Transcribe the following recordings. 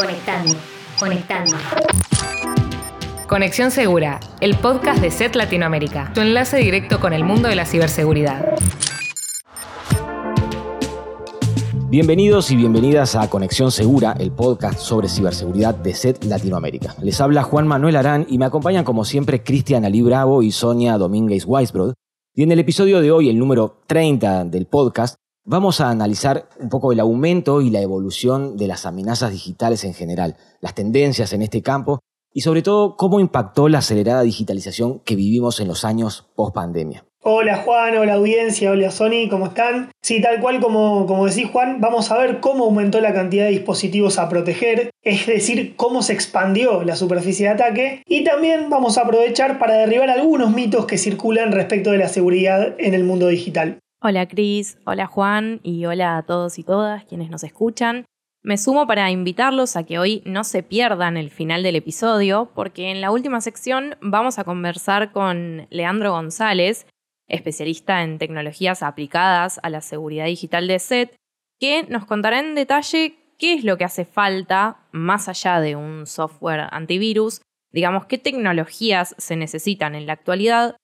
Conectando, conectando. Conexión Segura, el podcast de SET Latinoamérica, tu enlace directo con el mundo de la ciberseguridad. Bienvenidos y bienvenidas a Conexión Segura, el podcast sobre ciberseguridad de SET Latinoamérica. Les habla Juan Manuel Arán y me acompañan como siempre Cristian Ali Bravo y Sonia Domínguez Weisbrod. Y en el episodio de hoy, el número 30 del podcast, vamos a analizar un poco el aumento y la evolución de las amenazas digitales en general, las tendencias en este campo y sobre todo cómo impactó la acelerada digitalización que vivimos en los años post pandemia. Hola Juan, hola audiencia, hola Sony, ¿cómo están? Sí, tal cual como, como decís Juan, vamos a ver cómo aumentó la cantidad de dispositivos a proteger, es decir, cómo se expandió la superficie de ataque y también vamos a aprovechar para derribar algunos mitos que circulan respecto de la seguridad en el mundo digital. Hola Cris, hola Juan y hola a todos y todas quienes nos escuchan. Me sumo para invitarlos a que hoy no se pierdan el final del episodio, porque en la última sección vamos a conversar con Leandro González, especialista en tecnologías aplicadas a la seguridad digital de SET, que nos contará en detalle qué es lo que hace falta más allá de un software antivirus, digamos qué tecnologías se necesitan en la actualidad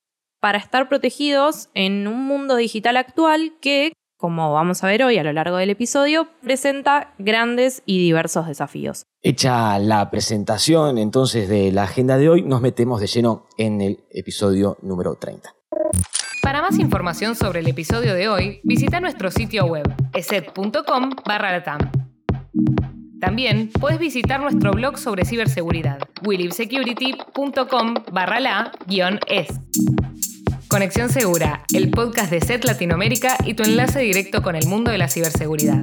para estar protegidos en un mundo digital actual que, como vamos a ver hoy a lo largo del episodio, presenta grandes y diversos desafíos. Hecha la presentación entonces de la agenda de hoy, nos metemos de lleno en el episodio número 30. Para más información sobre el episodio de hoy, visita nuestro sitio web, eset.com barra También puedes visitar nuestro blog sobre ciberseguridad, willibsecurity.com barra la-es. Conexión Segura, el podcast de SET Latinoamérica y tu enlace directo con el mundo de la ciberseguridad.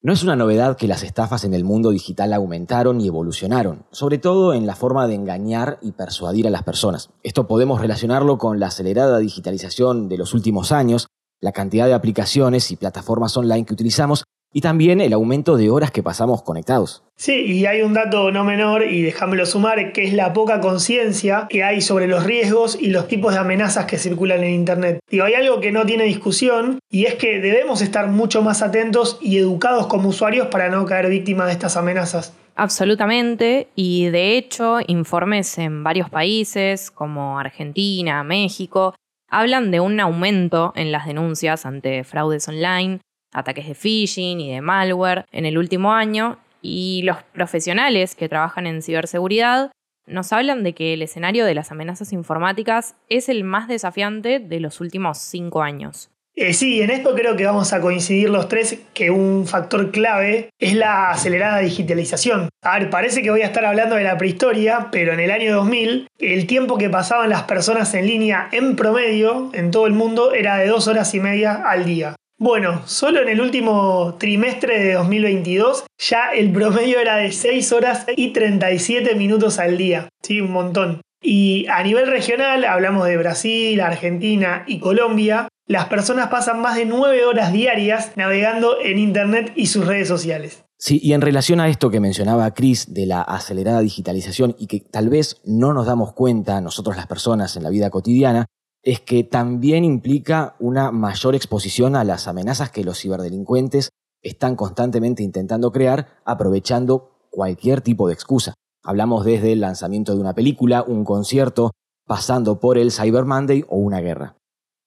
No es una novedad que las estafas en el mundo digital aumentaron y evolucionaron, sobre todo en la forma de engañar y persuadir a las personas. Esto podemos relacionarlo con la acelerada digitalización de los últimos años, la cantidad de aplicaciones y plataformas online que utilizamos y también el aumento de horas que pasamos conectados. Sí, y hay un dato no menor, y déjamelo sumar, que es la poca conciencia que hay sobre los riesgos y los tipos de amenazas que circulan en Internet. Digo, hay algo que no tiene discusión, y es que debemos estar mucho más atentos y educados como usuarios para no caer víctimas de estas amenazas. Absolutamente, y de hecho, informes en varios países como Argentina, México, hablan de un aumento en las denuncias ante fraudes online ataques de phishing y de malware en el último año y los profesionales que trabajan en ciberseguridad nos hablan de que el escenario de las amenazas informáticas es el más desafiante de los últimos cinco años. Eh, sí, en esto creo que vamos a coincidir los tres que un factor clave es la acelerada digitalización. A ver, parece que voy a estar hablando de la prehistoria, pero en el año 2000 el tiempo que pasaban las personas en línea en promedio en todo el mundo era de dos horas y media al día. Bueno, solo en el último trimestre de 2022 ya el promedio era de 6 horas y 37 minutos al día. Sí, un montón. Y a nivel regional, hablamos de Brasil, Argentina y Colombia, las personas pasan más de 9 horas diarias navegando en Internet y sus redes sociales. Sí, y en relación a esto que mencionaba Chris de la acelerada digitalización y que tal vez no nos damos cuenta nosotros las personas en la vida cotidiana, es que también implica una mayor exposición a las amenazas que los ciberdelincuentes están constantemente intentando crear aprovechando cualquier tipo de excusa. Hablamos desde el lanzamiento de una película, un concierto, pasando por el Cyber Monday o una guerra.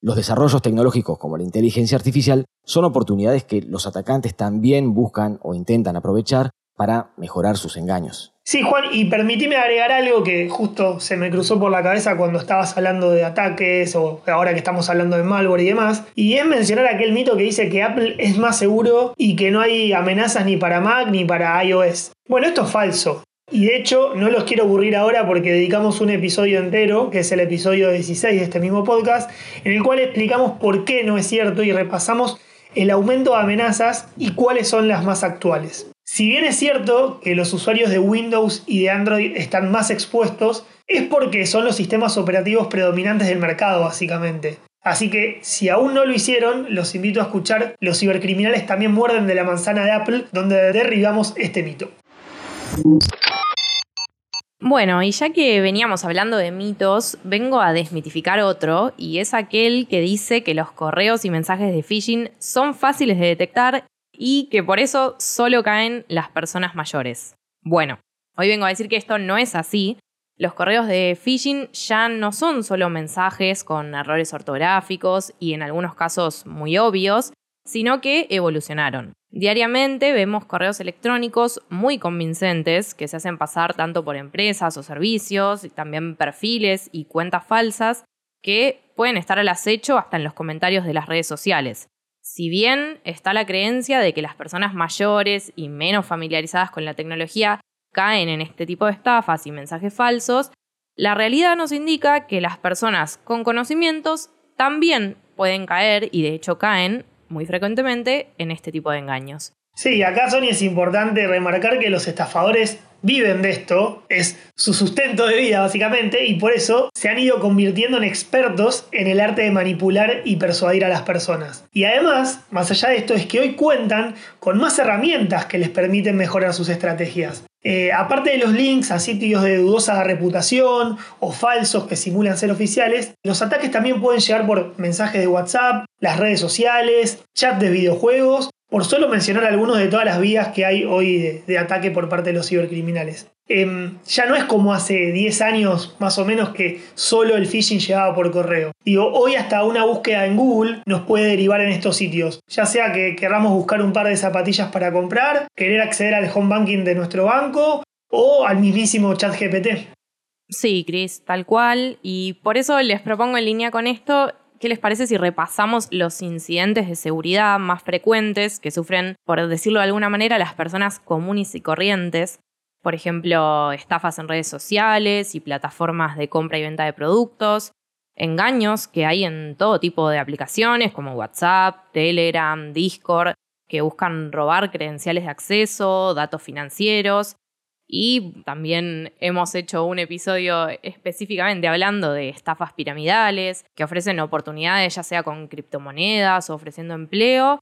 Los desarrollos tecnológicos como la inteligencia artificial son oportunidades que los atacantes también buscan o intentan aprovechar para mejorar sus engaños. Sí, Juan, y permíteme agregar algo que justo se me cruzó por la cabeza cuando estabas hablando de ataques o ahora que estamos hablando de malware y demás, y es mencionar aquel mito que dice que Apple es más seguro y que no hay amenazas ni para Mac ni para iOS. Bueno, esto es falso. Y de hecho, no los quiero aburrir ahora porque dedicamos un episodio entero, que es el episodio 16 de este mismo podcast, en el cual explicamos por qué no es cierto y repasamos el aumento de amenazas y cuáles son las más actuales. Si bien es cierto que los usuarios de Windows y de Android están más expuestos, es porque son los sistemas operativos predominantes del mercado, básicamente. Así que si aún no lo hicieron, los invito a escuchar Los cibercriminales también muerden de la manzana de Apple, donde derribamos este mito. Bueno, y ya que veníamos hablando de mitos, vengo a desmitificar otro, y es aquel que dice que los correos y mensajes de phishing son fáciles de detectar y que por eso solo caen las personas mayores. Bueno, hoy vengo a decir que esto no es así. Los correos de phishing ya no son solo mensajes con errores ortográficos y en algunos casos muy obvios, sino que evolucionaron. Diariamente vemos correos electrónicos muy convincentes que se hacen pasar tanto por empresas o servicios, y también perfiles y cuentas falsas que pueden estar al acecho hasta en los comentarios de las redes sociales. Si bien está la creencia de que las personas mayores y menos familiarizadas con la tecnología caen en este tipo de estafas y mensajes falsos, la realidad nos indica que las personas con conocimientos también pueden caer y de hecho caen muy frecuentemente en este tipo de engaños. Sí, acá Sony es importante remarcar que los estafadores viven de esto, es su sustento de vida básicamente, y por eso se han ido convirtiendo en expertos en el arte de manipular y persuadir a las personas. Y además, más allá de esto, es que hoy cuentan con más herramientas que les permiten mejorar sus estrategias. Eh, aparte de los links a sitios de dudosa reputación o falsos que simulan ser oficiales, los ataques también pueden llegar por mensajes de WhatsApp, las redes sociales, chat de videojuegos por solo mencionar algunos de todas las vías que hay hoy de, ataque por parte de los cibercriminales. Em, ya no es como hace 10 años más o menos que solo el phishing llegaba por correo. Digo, hoy hasta una búsqueda en Google nos puede derivar en estos sitios. Ya sea que queramos buscar un par de zapatillas para comprar, querer acceder al home banking de nuestro banco o al mismísimo chat GPT. Sí, Chris, tal cual. Y por eso les propongo en línea con esto ¿Qué les parece si repasamos los incidentes de seguridad más frecuentes que sufren, por decirlo de alguna manera, las personas comunes y corrientes? Por ejemplo, estafas en redes sociales y plataformas de compra y venta de productos, engaños que hay en todo tipo de aplicaciones como WhatsApp, Telegram, Discord, que buscan robar credenciales de acceso, datos financieros, y también hemos hecho un episodio específicamente hablando de estafas piramidales que ofrecen oportunidades ya sea con criptomonedas o ofreciendo empleo,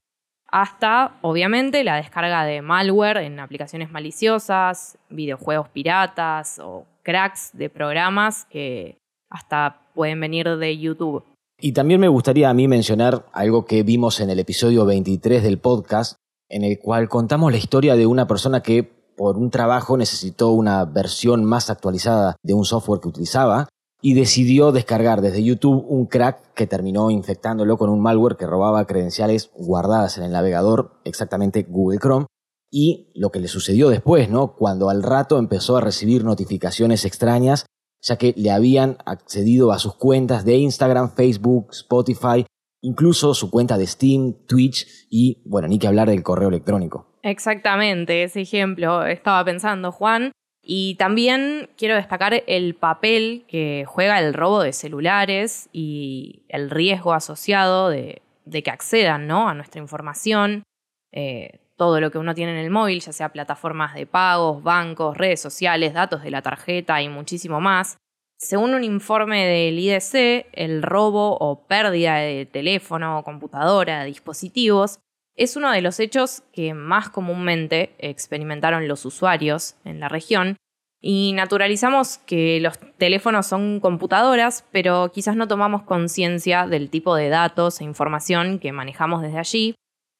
hasta obviamente la descarga de malware en aplicaciones maliciosas, videojuegos piratas o cracks de programas que hasta pueden venir de YouTube. Y también me gustaría a mí mencionar algo que vimos en el episodio 23 del podcast, en el cual contamos la historia de una persona que por un trabajo necesitó una versión más actualizada de un software que utilizaba y decidió descargar desde YouTube un crack que terminó infectándolo con un malware que robaba credenciales guardadas en el navegador, exactamente Google Chrome. Y lo que le sucedió después, ¿no? Cuando al rato empezó a recibir notificaciones extrañas, ya que le habían accedido a sus cuentas de Instagram, Facebook, Spotify, incluso su cuenta de Steam, Twitch y, bueno, ni que hablar del correo electrónico. Exactamente, ese ejemplo estaba pensando Juan. Y también quiero destacar el papel que juega el robo de celulares y el riesgo asociado de, que accedan ¿no? a nuestra información, eh, todo lo que uno tiene en el móvil, ya sea plataformas de pagos, bancos, redes sociales, datos de la tarjeta y muchísimo más. Según un informe del IDC, el robo o pérdida de teléfono, computadora, dispositivos es uno de los hechos que más comúnmente experimentaron los usuarios en la región y naturalizamos que los teléfonos son computadoras, pero quizás no tomamos conciencia del tipo de datos e información que manejamos desde allí.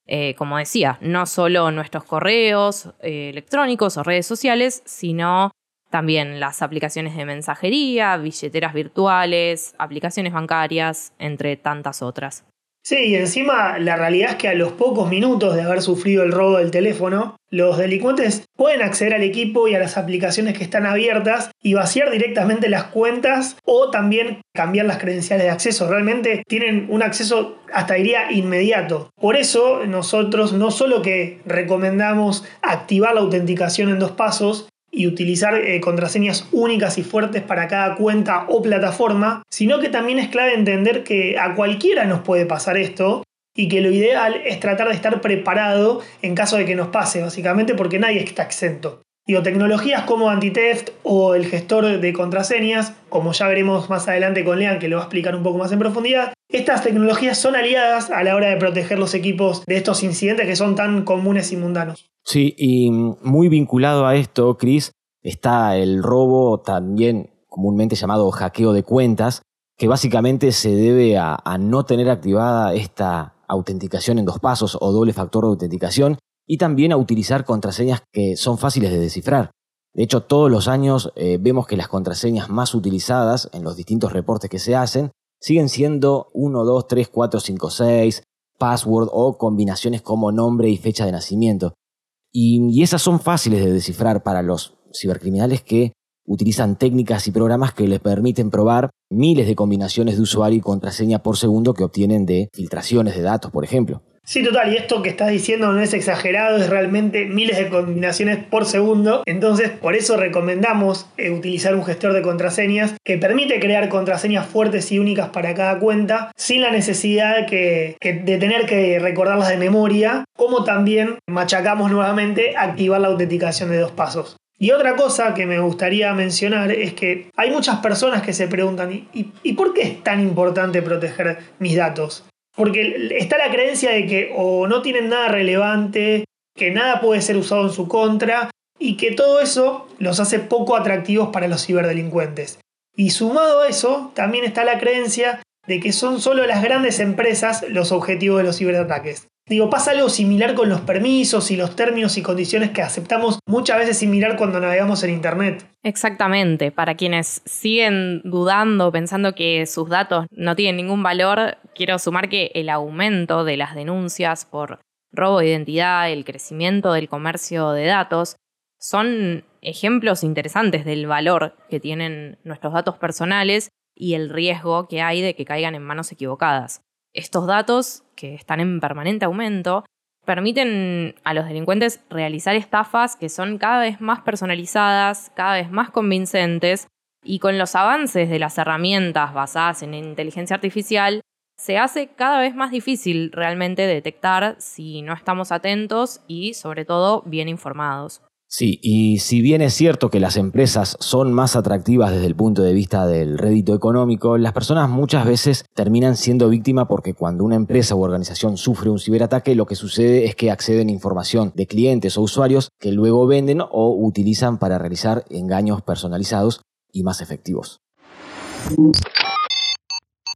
Eh, como decía, no solo nuestros correos eh, electrónicos o redes sociales, sino también las aplicaciones de mensajería, billeteras virtuales, aplicaciones bancarias, entre tantas otras. Sí, y encima la realidad es que a los pocos minutos de haber sufrido el robo del teléfono, los delincuentes pueden acceder al equipo y a las aplicaciones que están abiertas y vaciar directamente las cuentas o también cambiar las credenciales de acceso. Realmente tienen un acceso hasta diría inmediato. Por eso nosotros no solo que recomendamos activar la autenticación en dos pasos, y utilizar eh, contraseñas únicas y fuertes para cada cuenta o plataforma, sino que también es clave entender que a cualquiera nos puede pasar esto y que lo ideal es tratar de estar preparado en caso de que nos pase, básicamente porque nadie está exento. Tecnologías como Antitheft o el gestor de contraseñas, como ya veremos más adelante con Lean, que lo va a explicar un poco más en profundidad, estas tecnologías son aliadas a la hora de proteger los equipos de estos incidentes que son tan comunes y mundanos. Sí, y muy vinculado a esto, Chris, está el robo también comúnmente llamado hackeo de cuentas, que básicamente se debe a, a no tener activada esta autenticación en dos pasos o doble factor de autenticación y también a utilizar contraseñas que son fáciles de descifrar. De hecho, todos los años eh, vemos que las contraseñas más utilizadas en los distintos reportes que se hacen siguen siendo 1, 2, 3, 4, 5, 6, password o combinaciones como nombre y fecha de nacimiento. Y, esas son fáciles de descifrar para los cibercriminales que utilizan técnicas y programas que les permiten probar miles de combinaciones de usuario y contraseña por segundo que obtienen de filtraciones de datos, por ejemplo. Sí, total, y esto que estás diciendo no es exagerado, es realmente miles de combinaciones por segundo. Entonces, por eso recomendamos eh, utilizar un gestor de contraseñas que permite crear contraseñas fuertes y únicas para cada cuenta, sin la necesidad de tener que recordarlas de memoria, como también machacamos nuevamente activar la autenticación de dos pasos. Y otra cosa que me gustaría mencionar es que hay muchas personas que se preguntan, y por qué es tan importante proteger mis datos? Porque está la creencia de que o no tienen nada relevante, que nada puede ser usado en su contra y que todo eso los hace poco atractivos para los ciberdelincuentes. Y sumado a eso, también está la creencia de que son solo las grandes empresas los objetivos de los ciberataques. Digo, pasa algo similar con los permisos y los términos y condiciones que aceptamos muchas veces sin mirar cuando navegamos en Internet. Exactamente, para quienes siguen dudando, pensando que sus datos no tienen ningún valor, quiero sumar que el aumento de las denuncias por robo de identidad, el crecimiento del comercio de datos, son ejemplos interesantes del valor que tienen nuestros datos personales y el riesgo que hay de que caigan en manos equivocadas. Estos datos, que están en permanente aumento, permiten a los delincuentes realizar estafas que son cada vez más personalizadas, cada vez más convincentes, y con los avances de las herramientas basadas en inteligencia artificial, se hace cada vez más difícil realmente detectar si no estamos atentos y sobre todo bien informados. Sí, y si bien es cierto que las empresas son más atractivas desde el punto de vista del rédito económico, las personas muchas veces terminan siendo víctimas porque cuando una empresa u organización sufre un ciberataque, lo que sucede es que acceden a información de clientes o usuarios que luego venden o utilizan para realizar engaños personalizados y más efectivos.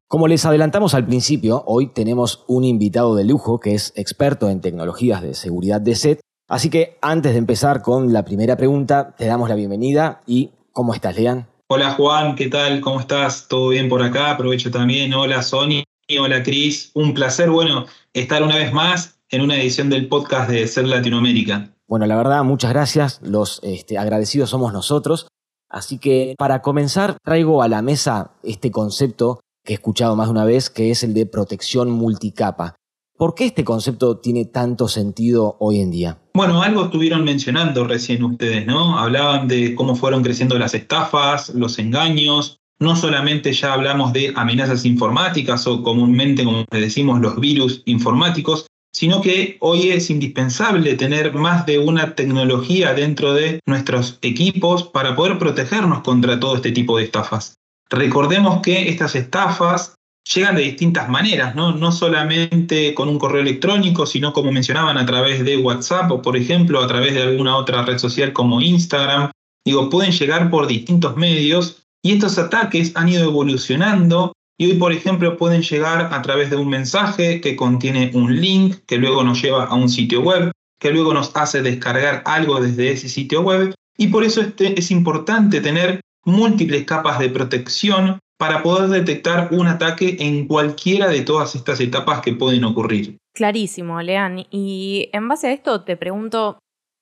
Como les adelantamos al principio, hoy tenemos un invitado de lujo que es experto en tecnologías de seguridad de SET Así que antes de empezar con la primera pregunta, te damos la bienvenida y ¿cómo estás, Lean? Hola Juan, ¿qué tal? ¿Cómo estás? ¿Todo bien por acá? Aprovecho también. Hola Sony, hola Cris. Un placer, bueno, estar una vez más en una edición del podcast de Ser Latinoamérica. Bueno, la verdad, muchas gracias. Los este, agradecidos somos nosotros. Así que para comenzar, traigo a la mesa este concepto que he escuchado más de una vez, que es el de protección multicapa. ¿Por qué este concepto tiene tanto sentido hoy en día? Bueno, algo estuvieron mencionando recién ustedes, ¿no? Hablaban de cómo fueron creciendo las estafas, los engaños. No solamente ya hablamos de amenazas informáticas o comúnmente, como decimos, los virus informáticos, sino que hoy es indispensable tener más de una tecnología dentro de nuestros equipos para poder protegernos contra todo este tipo de estafas. Recordemos que estas estafas llegan de distintas maneras, ¿no? no solamente con un correo electrónico, sino como mencionaban a través de WhatsApp o por ejemplo a través de alguna otra red social como Instagram. Digo, pueden llegar por distintos medios y estos ataques han ido evolucionando y hoy, por ejemplo, pueden llegar a través de un mensaje que contiene un link que luego nos lleva a un sitio web, que luego nos hace descargar algo desde ese sitio web y por eso este, es importante tener múltiples capas de protección para poder detectar un ataque en cualquiera de todas estas etapas que pueden ocurrir. Clarísimo, Lean. Y en base a esto te pregunto,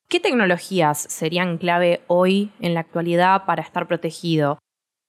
¿qué tecnologías serían clave hoy en la actualidad para estar protegido?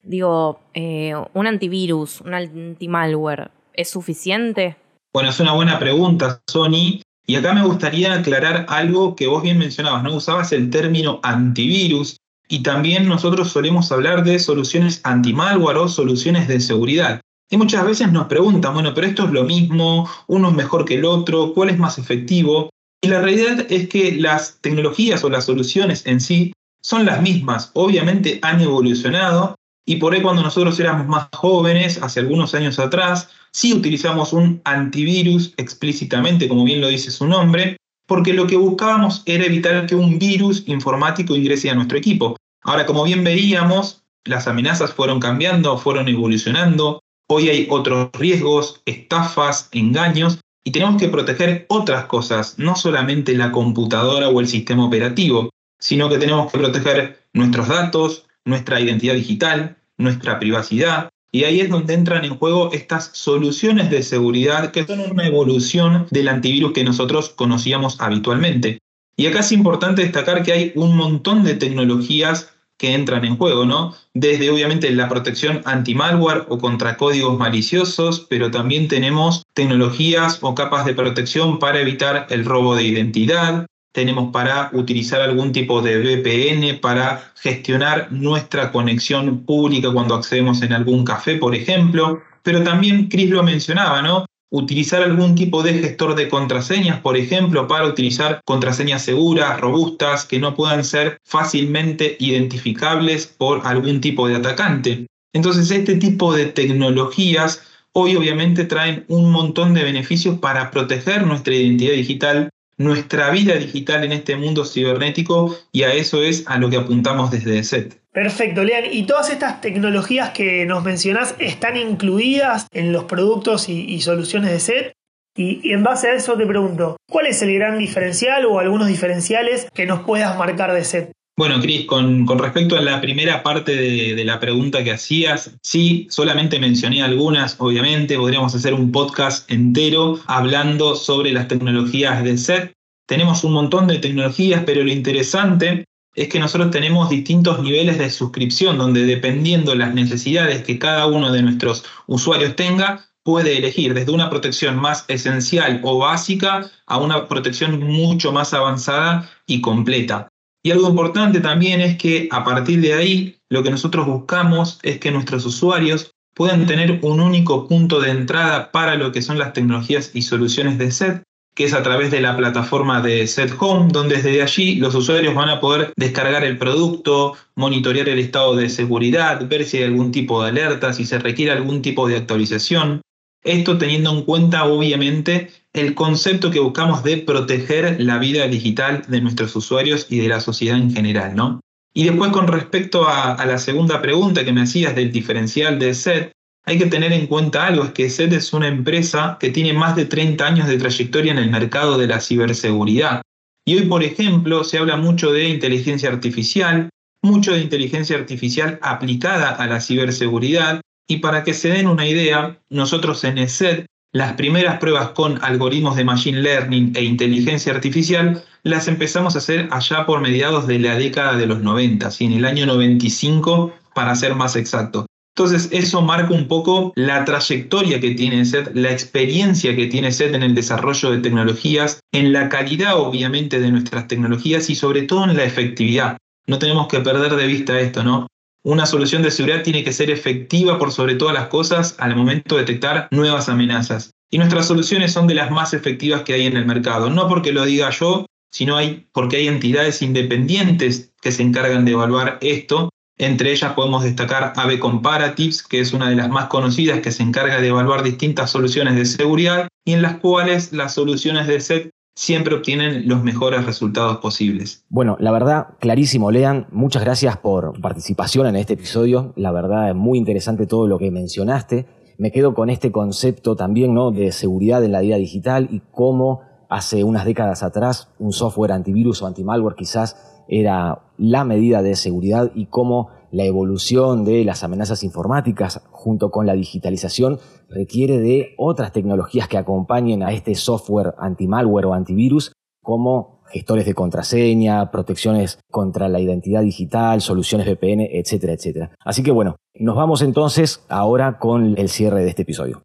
Digo, eh, ¿un antivirus, un antimalware, es suficiente? Bueno, es una buena pregunta, Sony. Y acá me gustaría aclarar algo que vos bien mencionabas, ¿no? Usabas el término antivirus y también nosotros solemos hablar de soluciones anti-malware o soluciones de seguridad. Y muchas veces nos preguntan, bueno, pero esto es lo mismo, uno es mejor que el otro, ¿cuál es más efectivo? Y la realidad es que las tecnologías o las soluciones en sí son las mismas, obviamente han evolucionado y por ahí cuando nosotros éramos más jóvenes, hace algunos años atrás, sí utilizamos un antivirus explícitamente, como bien lo dice su nombre, porque lo que buscábamos era evitar que un virus informático ingrese a nuestro equipo. Ahora, como bien veíamos, las amenazas fueron cambiando, fueron evolucionando. Hoy hay otros riesgos, estafas, engaños, Y tenemos que proteger otras cosas, no solamente la computadora o el sistema operativo, sino que tenemos que proteger nuestros datos, nuestra identidad digital, nuestra privacidad. Y ahí es donde entran en juego estas soluciones de seguridad que son una evolución del antivirus que nosotros conocíamos habitualmente. Y acá es importante destacar que hay un montón de tecnologías que entran en juego, ¿no? Desde obviamente la protección anti-malware o contra códigos maliciosos, pero también tenemos tecnologías o capas de protección para evitar el robo de identidad, tenemos para utilizar algún tipo de VPN para gestionar nuestra conexión pública cuando accedemos en algún café, por ejemplo. Pero también Chris lo mencionaba, ¿no? Utilizar algún tipo de gestor de contraseñas, por ejemplo, para utilizar contraseñas seguras, robustas, que no puedan ser fácilmente identificables por algún tipo de atacante. Entonces, este tipo de tecnologías hoy obviamente traen un montón de beneficios para proteger nuestra identidad digital nuestra vida digital en este mundo cibernético y a eso es a lo que apuntamos desde SET. Perfecto, Lean. ¿Y todas estas tecnologías que nos mencionás están incluidas en los productos y, soluciones de SET? Y, en base a eso te pregunto, ¿cuál es el gran diferencial o algunos diferenciales que nos puedas marcar de SET? Bueno, Cris, con, respecto a la primera parte de, de, la pregunta que hacías, sí, solamente mencioné algunas, obviamente, podríamos hacer un podcast entero hablando sobre las tecnologías de SET. Tenemos un montón de tecnologías, pero lo interesante es que nosotros tenemos distintos niveles de suscripción, donde dependiendo las necesidades que cada uno de nuestros usuarios tenga, puede elegir desde una protección más esencial o básica a una protección mucho más avanzada y completa. Y algo importante también es que a partir de ahí lo que nosotros buscamos es que nuestros usuarios puedan tener un único punto de entrada para lo que son las tecnologías y soluciones de SET, que es a través de la plataforma de SET Home, donde desde allí los usuarios van a poder descargar el producto, monitorear el estado de seguridad, ver si hay algún tipo de alerta, si se requiere algún tipo de actualización. Esto teniendo en cuenta, obviamente, el concepto que buscamos de proteger la vida digital de nuestros usuarios y de la sociedad en general, ¿no? Y después con respecto a, la segunda pregunta que me hacías del diferencial de SET, hay que tener en cuenta algo, es que SET es una empresa que tiene más de 30 años de trayectoria en el mercado de la ciberseguridad. Y hoy, por ejemplo, se habla mucho de inteligencia artificial, mucho de inteligencia artificial aplicada a la ciberseguridad, y para que se den una idea, nosotros en ESET las primeras pruebas con algoritmos de Machine Learning e inteligencia artificial las empezamos a hacer allá por mediados de la década de los 90, en el año 95 para ser más exacto. Entonces eso marca un poco la trayectoria que tiene SET, la experiencia que tiene SET en el desarrollo de tecnologías, en la calidad obviamente de nuestras tecnologías y sobre todo en la efectividad. No tenemos que perder de vista esto, ¿no? Una solución de seguridad tiene que ser efectiva por sobre todas las cosas al momento de detectar nuevas amenazas. Y nuestras soluciones son de las más efectivas que hay en el mercado. No porque lo diga yo, sino porque hay entidades independientes que se encargan de evaluar esto. Entre ellas podemos destacar AB Comparatives, que es una de las más conocidas que se encarga de evaluar distintas soluciones de seguridad y en las cuales las soluciones de SET siempre obtienen los mejores resultados posibles. Bueno, la verdad, clarísimo, Lean. Muchas gracias por participación en este episodio. La verdad es muy interesante todo lo que mencionaste. Me quedo con este concepto también ¿no? de seguridad en la vida digital y cómo hace unas décadas atrás un software antivirus o antimalware quizás era la medida de seguridad y cómo la evolución de las amenazas informáticas junto con la digitalización requiere de otras tecnologías que acompañen a este software anti-malware o antivirus como gestores de contraseña, protecciones contra la identidad digital, soluciones VPN, etcétera, etcétera. Así que bueno, nos vamos entonces ahora con el cierre de este episodio.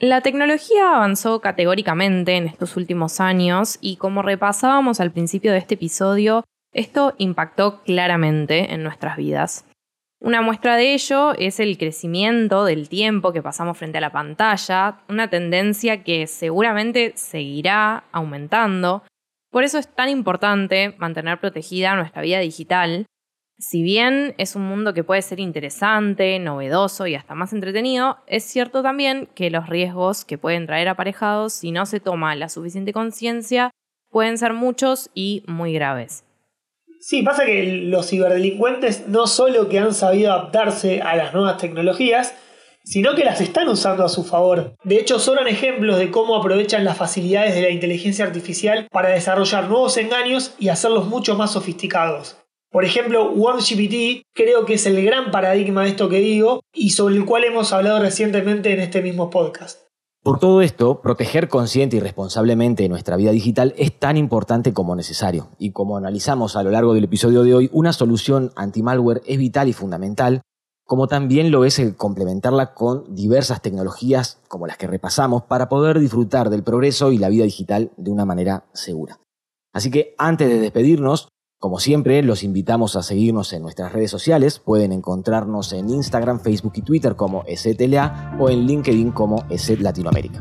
La tecnología avanzó categóricamente en estos últimos años y como repasábamos al principio de este episodio, esto impactó claramente en nuestras vidas. Una muestra de ello es el crecimiento del tiempo que pasamos frente a la pantalla, una tendencia que seguramente seguirá aumentando. Por eso es tan importante mantener protegida nuestra vida digital. Si bien es un mundo que puede ser interesante, novedoso y hasta más entretenido, es cierto también que los riesgos que pueden traer aparejados si no se toma la suficiente conciencia pueden ser muchos y muy graves. Sí, pasa que los ciberdelincuentes no solo que han sabido adaptarse a las nuevas tecnologías, sino que las están usando a su favor. De hecho, son ejemplos de cómo aprovechan las facilidades de la inteligencia artificial para desarrollar nuevos engaños y hacerlos mucho más sofisticados. Por ejemplo, OneGPT creo que es el gran paradigma de esto que digo y sobre el cual hemos hablado recientemente en este mismo podcast. Por todo esto, proteger consciente y responsablemente nuestra vida digital es tan importante como necesario. Y como analizamos a lo largo del episodio de hoy, una solución anti-malware es vital y fundamental, como también lo es el complementarla con diversas tecnologías como las que repasamos para poder disfrutar del progreso y la vida digital de una manera segura. Así que antes de despedirnos, como siempre, los invitamos a seguirnos en nuestras redes sociales. Pueden encontrarnos en Instagram, Facebook y Twitter como ESETLA o en LinkedIn como ESET Latinoamérica.